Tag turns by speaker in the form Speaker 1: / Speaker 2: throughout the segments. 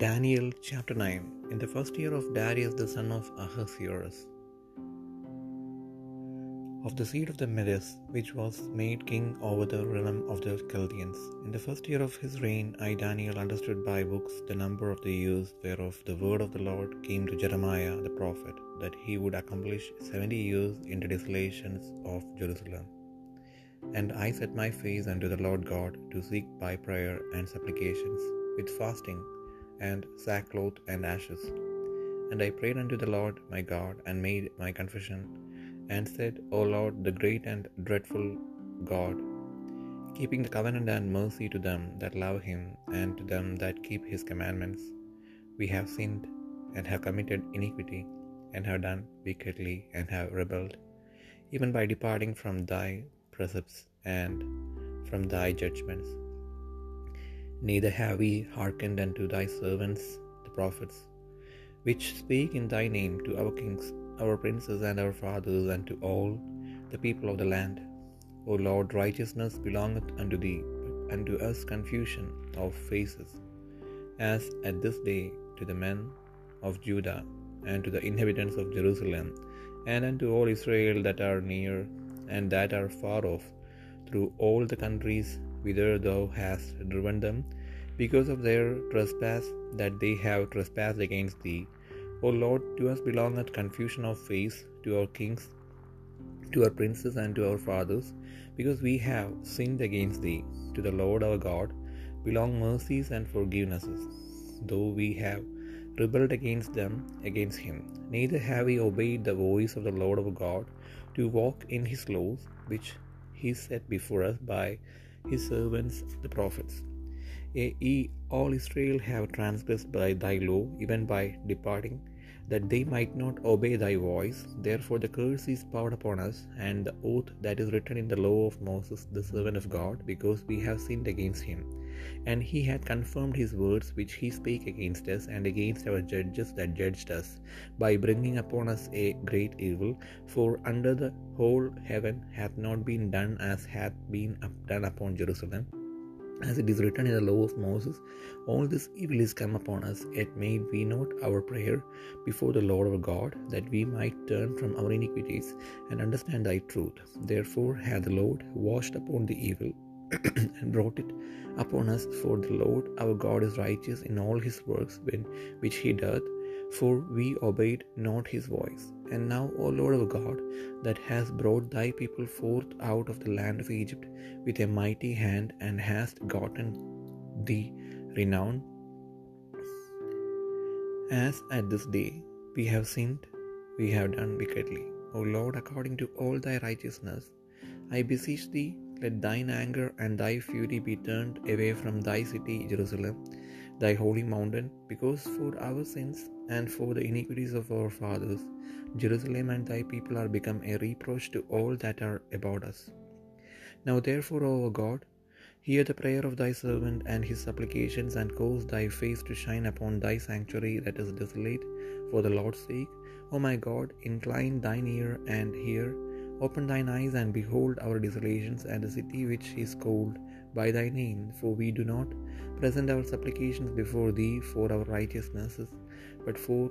Speaker 1: Daniel chapter 9 In the first year of Darius the son of Ahasuerus, of the seed of the Medes, which was made king over the realm of the Chaldeans, in the first year of his reign, I Daniel understood by books the number of the years whereof the word of the Lord came to Jeremiah the prophet, that he would accomplish seventy years in the desolations of Jerusalem. And I set my face unto the Lord God to seek by prayer and supplications, with fasting and sackcloth and ashes. And I prayed unto the Lord my God, and made my confession, and said, O Lord, the great and dreadful God, keeping the covenant and mercy to them that love him, and to them that keep his commandments, we have sinned, and have committed iniquity, and have done wickedly, and have rebelled, even by departing from thy precepts and from thy judgments. Neither have we hearkened unto thy servants the prophets, which speak in thy name to our kings, our princes, and our fathers, and to all the people of the land. O Lord, righteousness belongeth unto thee, and to us confusion of faces, as at this day to the men of Judah, and to the inhabitants of Jerusalem, and unto all Israel that are near and that are far off, through all the countries whither thou hast driven them, because of their trespass that they have trespassed against thee. O Lord, to us belongeth confusion of face, to our kings, to our princes, and to our fathers, because we have sinned against thee. To the Lord our God belong mercies and forgivenesses, though we have rebelled against them, against him. Neither have we obeyed the voice of the Lord our God to walk in his laws, which he set before us by his servants the prophets. Ye, all Israel have transgressed by thy law, even by departing, that they might not obey thy voice. Therefore the curse is poured upon us, and the oath that is written in the law of Moses, the servant of God, because we have sinned against him. And he hath confirmed his words which he spake against us and against our judges that judged us, by bringing upon us a great evil. For under the whole heaven hath not been done as hath been done upon Jerusalem. As it is written in the law of Moses, all this evil is come upon us, yet made we not our prayer before the Lord our God, that we might turn from our iniquities and understand thy truth. Therefore hath the Lord washed upon the evil and brought it upon us, for the Lord our God is righteous in all his works when, which he doth, for we obeyed not his voice. And now, O Lord our God, that hast brought thy people forth out of the land of Egypt with a mighty hand, and hast gotten thee renown, as at this day we have sinned, we have done wickedly. O Lord, according to all thy righteousness, I beseech thee, let thine anger and thy fury be turned away from thy city, Jerusalem, thy holy mountain, because for our sins and for the iniquities of our fathers, Jerusalem and thy people are become a reproach to all that are about us. Now therefore, O God, hear the prayer of thy servant and his supplications, and cause thy face to shine upon thy sanctuary that is desolate, for the Lord's sake. O my God, incline thine ear and hear. Open thine eyes and behold our desolations and the city which is called by thy name, for we do not present our supplications before thee for our righteousnesses, but for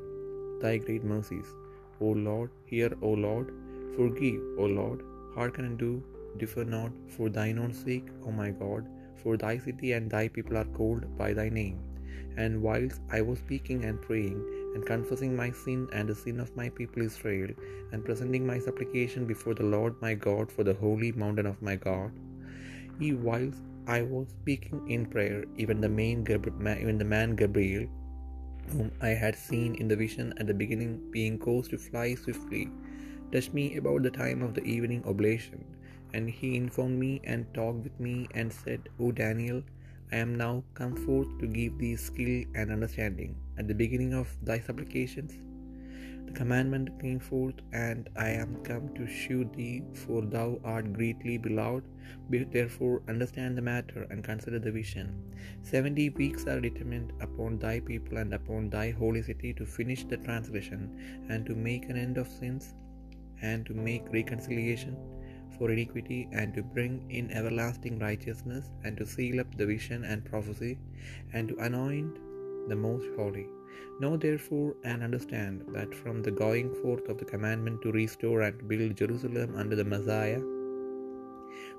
Speaker 1: thy great mercies. O Lord, hear, O Lord, forgive, O Lord, hearken and do, differ not, for thine own sake, O my God, for thy city and thy people are called by thy name. And whilst I was speaking and praying, and confessing my sin and the sin of my people Israel, and presenting my supplication before the Lord my God for the holy mountain of my God, he whilst I was speaking in prayer, even the main even the man Gabriel, whom I had seen in the vision at the beginning, being caused to fly swiftly, touched me about the time of the evening oblation, and he informed me and talked with me and said, O Daniel, I am now come forth to give thee skill and understanding at the beginning of thy supplications. The commandment came forth, and I am come to shew thee, for thou art greatly beloved. Therefore, understand the matter and consider the vision. Seventy weeks are determined upon thy people and upon thy holy city to finish the transgression, and to make an end of sins, and to make reconciliation for iniquity, and to bring in everlasting righteousness, and to seal up the vision and prophecy, and to anoint the most holy. Know therefore and understand that from the going forth of the commandment to restore and build Jerusalem under the Messiah,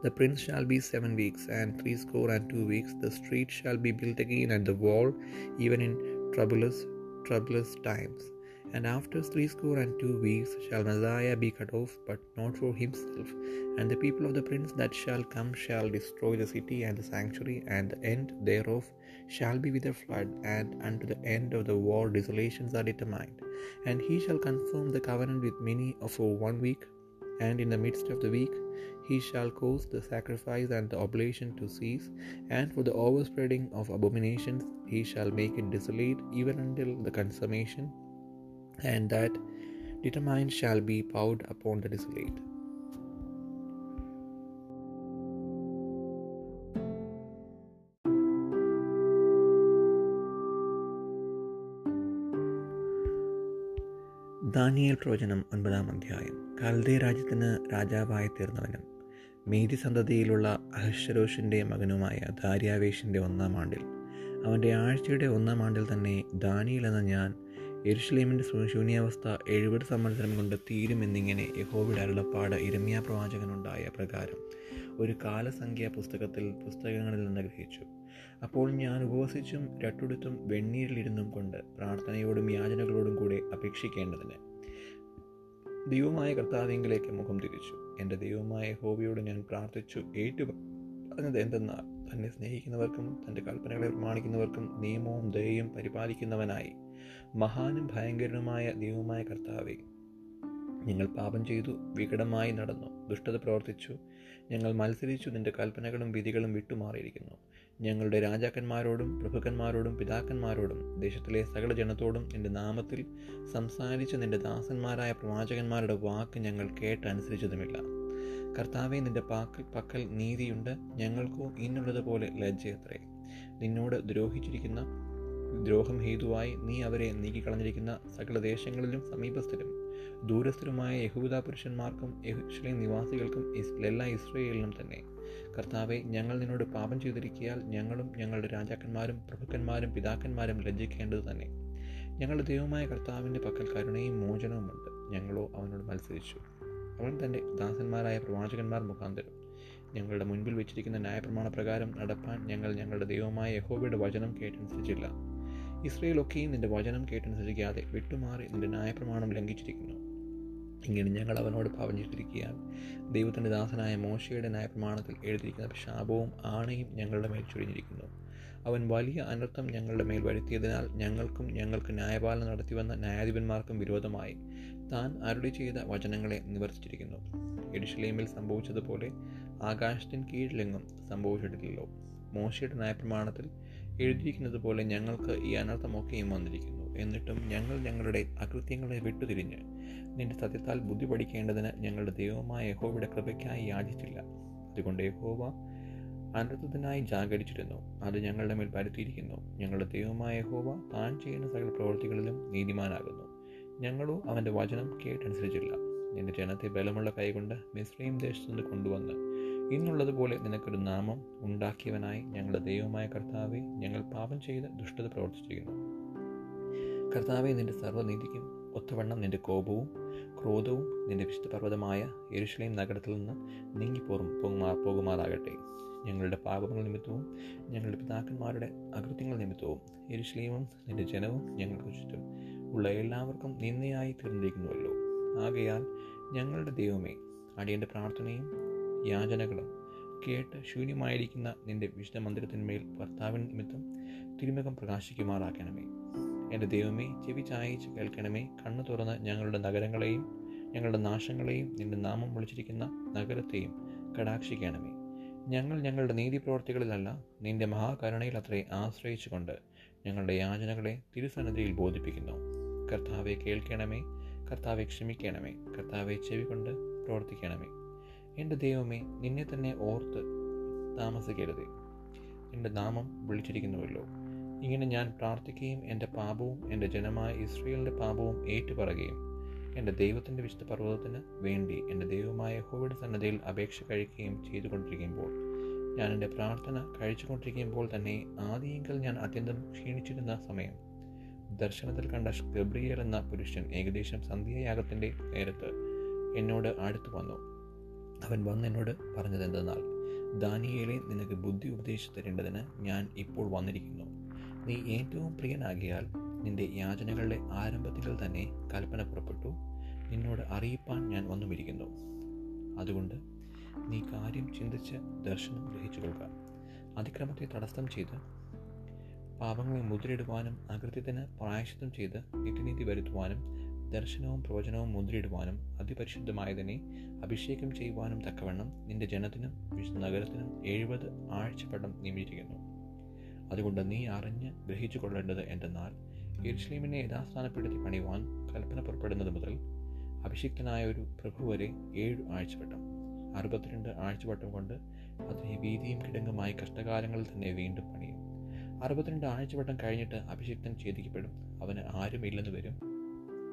Speaker 1: the prince shall be seven weeks and threescore and two weeks. The street shall be built again and the wall, even in troublous, troublous times. And after threescore and two weeks shall Messiah be cut off, but not for himself. And the people of the prince that shall come shall destroy the city and the sanctuary, and the end thereof shall be with a flood, and unto the end of the war desolations are determined. And he shall confirm the covenant with many for one week, and in the midst of the week he shall cause the sacrifice and the oblation to cease, and for the overspreading of abominations he shall make it desolate even until the consummation, and that determined shall be poured upon the desolate. Daniel പ്രവചനം ഒൻപതാം അധ്യായം കൽദേ രാജ്യത്തിന് രാജാവായി തീർന്നവനും Mary സന്തതിയിലുള്ള അഹശ്വരോഷിന്റെ മകനുമായ ദാര്യാവേഷിന്റെ ഒന്നാം ആണ്ടിൽ അവന്റെ ആഴ്ചയുടെ ഒന്നാം ആണ്ടിൽ തന്നെ ദാനിയിൽ എന്ന ഞാൻ എരുഷലേമിന്റെ ശൂന്യാവസ്ഥ എഴുപത് സംവത്സരം കൊണ്ട് തീരുമെന്നിങ്ങനെ യഹോബിയുടെ അരുളപ്പാട് ഇരമ്യ പ്രവാചകനുണ്ടായ പ്രകാരം ഒരു കാലസംഖ്യ പുസ്തകത്തിൽ പുസ്തകങ്ങളിൽ നിന്ന് ഗ്രഹിച്ചു. അപ്പോൾ ഞാൻ ഉപവസിച്ചും രട്ടുടുത്തും വെണ്ണീരിലിരുന്നും കൊണ്ട് പ്രാർത്ഥനയോടും യാചനകളോടും കൂടെ അപേക്ഷിക്കേണ്ടതിന് ദൈവമായ കർത്താവിങ്കിലേക്ക് മുഖം തിരിച്ചു. എന്റെ ദൈവമായ ഹോബിയോട് ഞാൻ പ്രാർത്ഥിച്ചു. ഏറ്റു പറഞ്ഞത് എന്തെന്നാൽ തന്നെ സ്നേഹിക്കുന്നവർക്കും തന്റെ കൽപ്പനകളെ പ്രമാണിക്കുന്നവർക്കും നിയമവും ദയയും പരിപാലിക്കുന്നവനായി മഹാനും ഭയങ്കരനുമായ ദൈവമായ കർത്താവെ ഞങ്ങൾ പാപം ചെയ്തു വികടമായി നടന്നു ദുഷ്ടത പ്രവർത്തിച്ചു. ഞങ്ങൾ മത്സരിച്ചു നിന്റെ കൽപ്പനകളും വിധികളും വിട്ടുമാറിയിരിക്കുന്നു. ഞങ്ങളുടെ രാജാക്കന്മാരോടും പ്രഭുക്കന്മാരോടും പിതാക്കന്മാരോടും ദേശത്തിലെ സകല ജനത്തോടും നിന്റെ നാമത്തിൽ സംസാരിച്ച നിന്റെ ദാസന്മാരായ പ്രവാചകന്മാരുടെ വാക്ക് ഞങ്ങൾ കേട്ടനുസരിച്ചതുമില്ല. കർത്താവെ നിന്റെ പാക്കൽ പക്കൽ നീതിയുണ്ട്. ഞങ്ങൾക്കോ ഇന്നുള്ളതുപോലെ ലജ്ജയത്രേ. നിന്നോട് ദ്രോഹിച്ചിരിക്കുന്ന ദ്രോഹം ഹേതുവായി നീ അവരെ നീക്കിക്കളഞ്ഞിരിക്കുന്ന സകല ദേശങ്ങളിലും സമീപസ്ഥരും ദൂരസ്ഥരുമായ യഹൂദ പുരുഷന്മാർക്കും യഹുഷ്ലീം നിവാസികൾക്കും എല്ലാ ഇസ്രയേലിനും തന്നെ. കർത്താവെ ഞങ്ങൾ നിന്നോട് പാപം ചെയ്തിരിക്കിയാൽ ഞങ്ങളും ഞങ്ങളുടെ രാജാക്കന്മാരും പ്രഭുക്കന്മാരും പിതാക്കന്മാരും ലജ്ജിക്കേണ്ടത് തന്നെ. ഞങ്ങളുടെ ദൈവമായ കർത്താവിന്റെ പക്കൽ കരുണയും മോചനവുമുണ്ട് ഞങ്ങളോ അവനോട് മത്സരിച്ചു. അവൻ തന്റെ ദാസന്മാരായ പ്രവാചകന്മാർ മുഖാന്തരം ഞങ്ങളുടെ മുൻപിൽ വെച്ചിരിക്കുന്ന ന്യായപ്രമാണ പ്രകാരം നടപ്പാൻ ഞങ്ങൾ ഞങ്ങളുടെ ദൈവമായ യഹോബയുടെ വചനം കേട്ടനുസരിച്ചില്ല. ഇസ്രയേലൊക്കെയും നിന്റെ വചനം കേട്ടനുസരിക്കാതെ വിട്ടുമാറി നിന്റെ ന്യായപ്രമാണം ലംഘിച്ചിരിക്കുന്നു. ഇങ്ങനെ ഞങ്ങൾ അവനോട് പാപം ചെയ്തിരിക്കുകയാൽ ദൈവത്തിന്റെ ദാസനായ മോശയുടെ ന്യായപ്രമാണത്തിൽ എഴുതിയിരിക്കുന്ന ശാപവും ആണയും ഞങ്ങളുടെ മേൽ ചൊരിഞ്ഞിരിക്കുന്നു. അവൻ വലിയ അനർത്ഥം ഞങ്ങളുടെ മേൽ വരുത്തിയതിനാൽ ഞങ്ങൾക്കും ഞങ്ങൾക്ക് ന്യായപാലനം നടത്തിവന്ന ന്യായാധിപന്മാർക്കും വിരോധമായി. താൻ അരുളി ചെയ്ത വചനങ്ങളെ നിവർത്തിച്ചിരിക്കുന്നു. എഡിഷലേമിൽ സംഭവിച്ചതുപോലെ ആകാശത്തിന് കീഴിലെങ്ങും സംഭവിച്ചിട്ടില്ലല്ലോ. മോശയുടെ ന്യായപ്രമാണത്തിൽ എഴുതിയിരിക്കുന്നത് പോലെ ഞങ്ങൾക്ക് ഈ അനർത്ഥമൊക്കെയും വന്നിരിക്കുന്നു. എന്നിട്ടും ഞങ്ങൾ ഞങ്ങളുടെ അകൃത്യങ്ങളെ വിട്ടുതിരിഞ്ഞ് നിന്റെ സത്യത്താൽ ബുദ്ധി പഠിക്കേണ്ടതിന് ഞങ്ങളുടെ ദൈവമായ യഹോവയുടെ കൃപയ്ക്കായി യാചിച്ചില്ല. അതുകൊണ്ട് യഹോവ അനർത്ഥത്തിനായി ജാഗരിച്ചിരുന്നു. അത് ഞങ്ങളുടെ മേൽ പരുത്തിയിരിക്കുന്നു. ഞങ്ങളുടെ ദൈവമായ യഹോവ താൻ ചെയ്യുന്ന സകല പ്രവൃത്തികളിലും നീതിമാനാകുന്നു. ഞങ്ങളോ അവന്റെ വചനം കേട്ടനുസരിച്ചില്ല. നിന്റെ ജനത്തെ ബലമുള്ള കൈകൊണ്ട് മിസ്ലിം ദേശത്തുനിന്ന് കൊണ്ടുവന്ന് ഇന്നുള്ളതുപോലെ നിനക്കൊരു നാമം ഉണ്ടാക്കിയവനായി ഞങ്ങളുടെ ദൈവമായ കർത്താവെ ഞങ്ങൾ പാപം ചെയ്ത് ദുഷ്ടത പ്രവർത്തിച്ചിരിക്കുന്നു. കർത്താവെ നിന്റെ സർവനീതിക്കും ഒത്തവണ്ണം നിന്റെ കോപവും ക്രോധവും നിന്റെ വിശുദ്ധ പർവതമായ എരുഷലേം നഗരത്തിൽ നിന്ന് നീങ്ങിപ്പോറും പോകുമാ പോകുമാറാകട്ടെ. ഞങ്ങളുടെ പാപങ്ങൾ നിമിത്തവും ഞങ്ങളുടെ പിതാക്കന്മാരുടെ അകൃത്യങ്ങൾ നിമിത്തവും എരുഷലേമും നിന്റെ ജനവും ഞങ്ങൾക്ക് ചുറ്റും ഉള്ള എല്ലാവർക്കും നിന്നയായി തീർന്നിരിക്കുന്നുവല്ലോ. ആകയാൽ ഞങ്ങളുടെ ദൈവമേ അടിയന്റെ പ്രാർത്ഥനയും യാചനകളും കേട്ട് ശൂന്യമായിരിക്കുന്ന നിന്റെ വിശുദ്ധ മന്ദിരത്തിന്മേൽ ഭർത്താവിൻ നിമിത്തം തിരുമുഖം പ്രകാശിക്കുമാറാക്കണമേ. എന്റെ ദൈവമേ ചെവി ചായച്ച് കേൾക്കണമേ. കണ്ണു തുറന്ന് ഞങ്ങളുടെ നഗരങ്ങളെയും ഞങ്ങളുടെ നാശങ്ങളെയും നിന്റെ നാമം വിളിച്ചിരിക്കുന്ന നഗരത്തെയും കടാക്ഷിക്കണമേ. ഞങ്ങൾ ഞങ്ങളുടെ നീതി പ്രവർത്തികളിലല്ല നിന്റെ മഹാകരുണയിൽ അത്രേ ആശ്രയിച്ചുകൊണ്ട് ഞങ്ങളുടെ യാചനകളെ തിരുസന്നിധിയിൽ ബോധിപ്പിക്കുന്നു. കർത്താവെ കേൾക്കണമേ കർത്താവെ ക്ഷമിക്കണമേ കർത്താവെ ചെവി കൊണ്ട് പ്രവർത്തിക്കണമേ. എന്റെ ദൈവമേ നിന്നെ തന്നെ ഓർത്ത് താമസിക്കരുതേ. എന്റെ നാമം വിളിച്ചിരിക്കുന്നുവല്ലോ. ഇങ്ങനെ ഞാൻ പ്രാർത്ഥിക്കുകയും എന്റെ പാപവും എന്റെ ജനമായ ഇസ്രയേലിന്റെ പാപവും ഏറ്റുപറയുകയും എന്റെ ദൈവത്തിന്റെ വിശുദ്ധ പർവതത്തിന് വേണ്ടി എന്റെ ദൈവമായ ഹോവിഡ് സന്നദ്ധയിൽ അപേക്ഷ കഴിക്കുകയും ചെയ്തുകൊണ്ടിരിക്കുമ്പോൾ ഞാൻ എന്റെ പ്രാർത്ഥന കഴിച്ചുകൊണ്ടിരിക്കുമ്പോൾ തന്നെ ആദ്യമെങ്കിൽ ഞാൻ അത്യന്തം ക്ഷീണിച്ചിരുന്ന സമയം ദർശനത്തിൽ കണ്ട ഗബ്രിയേൽ എന്ന പുരുഷൻ ഏകദേശം സന്ധ്യായാഗത്തിന്റെ നേരത്ത് എന്നോട് അടുത്തു വന്നു. അവൻ വന്ന് എന്നോട് പറഞ്ഞത് എന്തെന്നാൽ ദാനിയേലെ നിനക്ക് ബുദ്ധി ഉപദേശിച്ചു തരേണ്ടതിന് ഞാൻ ഇപ്പോൾ വന്നിരിക്കുന്നു. നീ ഏറ്റവും പ്രിയനാകിയാൽ നിന്റെ യാചനകളുടെ ആരംഭത്തിൽ തന്നെ കൽപ്പന പുറപ്പെട്ടു. നിന്നോട് അറിയിപ്പാൻ ഞാൻ വന്നുമിരിക്കുന്നു. അതുകൊണ്ട് നീ കാര്യം ചിന്തിച്ച് ദർശനം ഗ്രഹിച്ചു കൊള്ളുക അതിക്രമത്തെ തടസ്സം ചെയ്ത് പാപങ്ങളെ മുദ്രയിടുവാനും അകൃത്യത്തിന് പ്രായശ്ചിത്തം ചെയ്ത് നിത്യനീതി വരുത്തുവാനും ദർശനവും പ്രവചനവും മുദ്രയിടുവാനും അതിപരിശുദ്ധമായതിനെ അഭിഷേകം ചെയ്യുവാനും തക്കവണ്ണം നിന്റെ ജനത്തിനും നഗരത്തിനും എഴുപത് ആഴ്ചപ്പടം നിയമിച്ചിരിക്കുന്നു. അതുകൊണ്ട് നീ അറിഞ്ഞ് ഗ്രഹിച്ചു കൊള്ളേണ്ടത് എന്തെന്നാൽ യെരുഷലേമിനെ യഥാസ്ഥാനപ്പെടുത്തി പണിയുവാൻ കൽപ്പന പുറപ്പെടുന്നത് മുതൽ അഭിഷിക്തനായ ഒരു പ്രഭു വരെ ഏഴ് ആഴ്ചവട്ടം അറുപത്തിരണ്ട് ആഴ്ചവട്ടം കൊണ്ട് അതിനെ വീതിയും കിടങ്ങുമായി കഷ്ടകാലങ്ങളിൽ തന്നെ വീണ്ടും പണിയും. അറുപത്തിരണ്ട് ആഴ്ചവട്ടം കഴിഞ്ഞിട്ട് അഭിഷിക്തൻ ഛേദിക്കപ്പെടും. അവന് ആരുമില്ലെന്ന് വരും.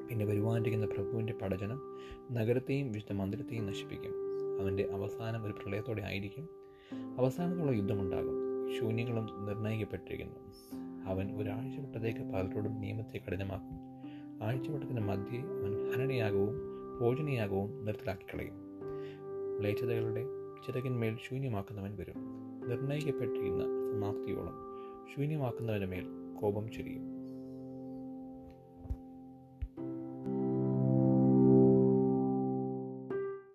Speaker 1: പിന്നെ വരുവാനിരിക്കുന്ന പ്രഭുവിന്റെ പടജനം നഗരത്തെയും വിശുദ്ധ മന്ദിരത്തെയും നശിപ്പിക്കും. അവന്റെ അവസാനം ഒരു പ്രളയത്തോടെ ആയിരിക്കും. അവസാനത്തുള്ള യുദ്ധമുണ്ടാകും. ശൂന്യങ്ങളും നിർണയിക്കപ്പെട്ടിരിക്കുന്നു. അവൻ ഒരാഴ്ചവട്ടത്തേക്ക് പലരോടും നിയമത്തെ കഠിനമാക്കും. ആഴ്ചവട്ടത്തിന്റെ മധ്യേ അവൻ ഹനനയാകവും ഭോജനയാകവും നിർത്തലാക്കി കളയും മ്ലേച്ഛതകളുടെ ചിറകിന്മേൽ ശൂന്യമാക്കുന്നവൻ വരും. നിർണയിക്കപ്പെട്ടിരുന്ന സമാപ്തിയോളം ശൂന്യമാക്കുന്നവന്റെ മേൽ കോപം ചൊരിയും.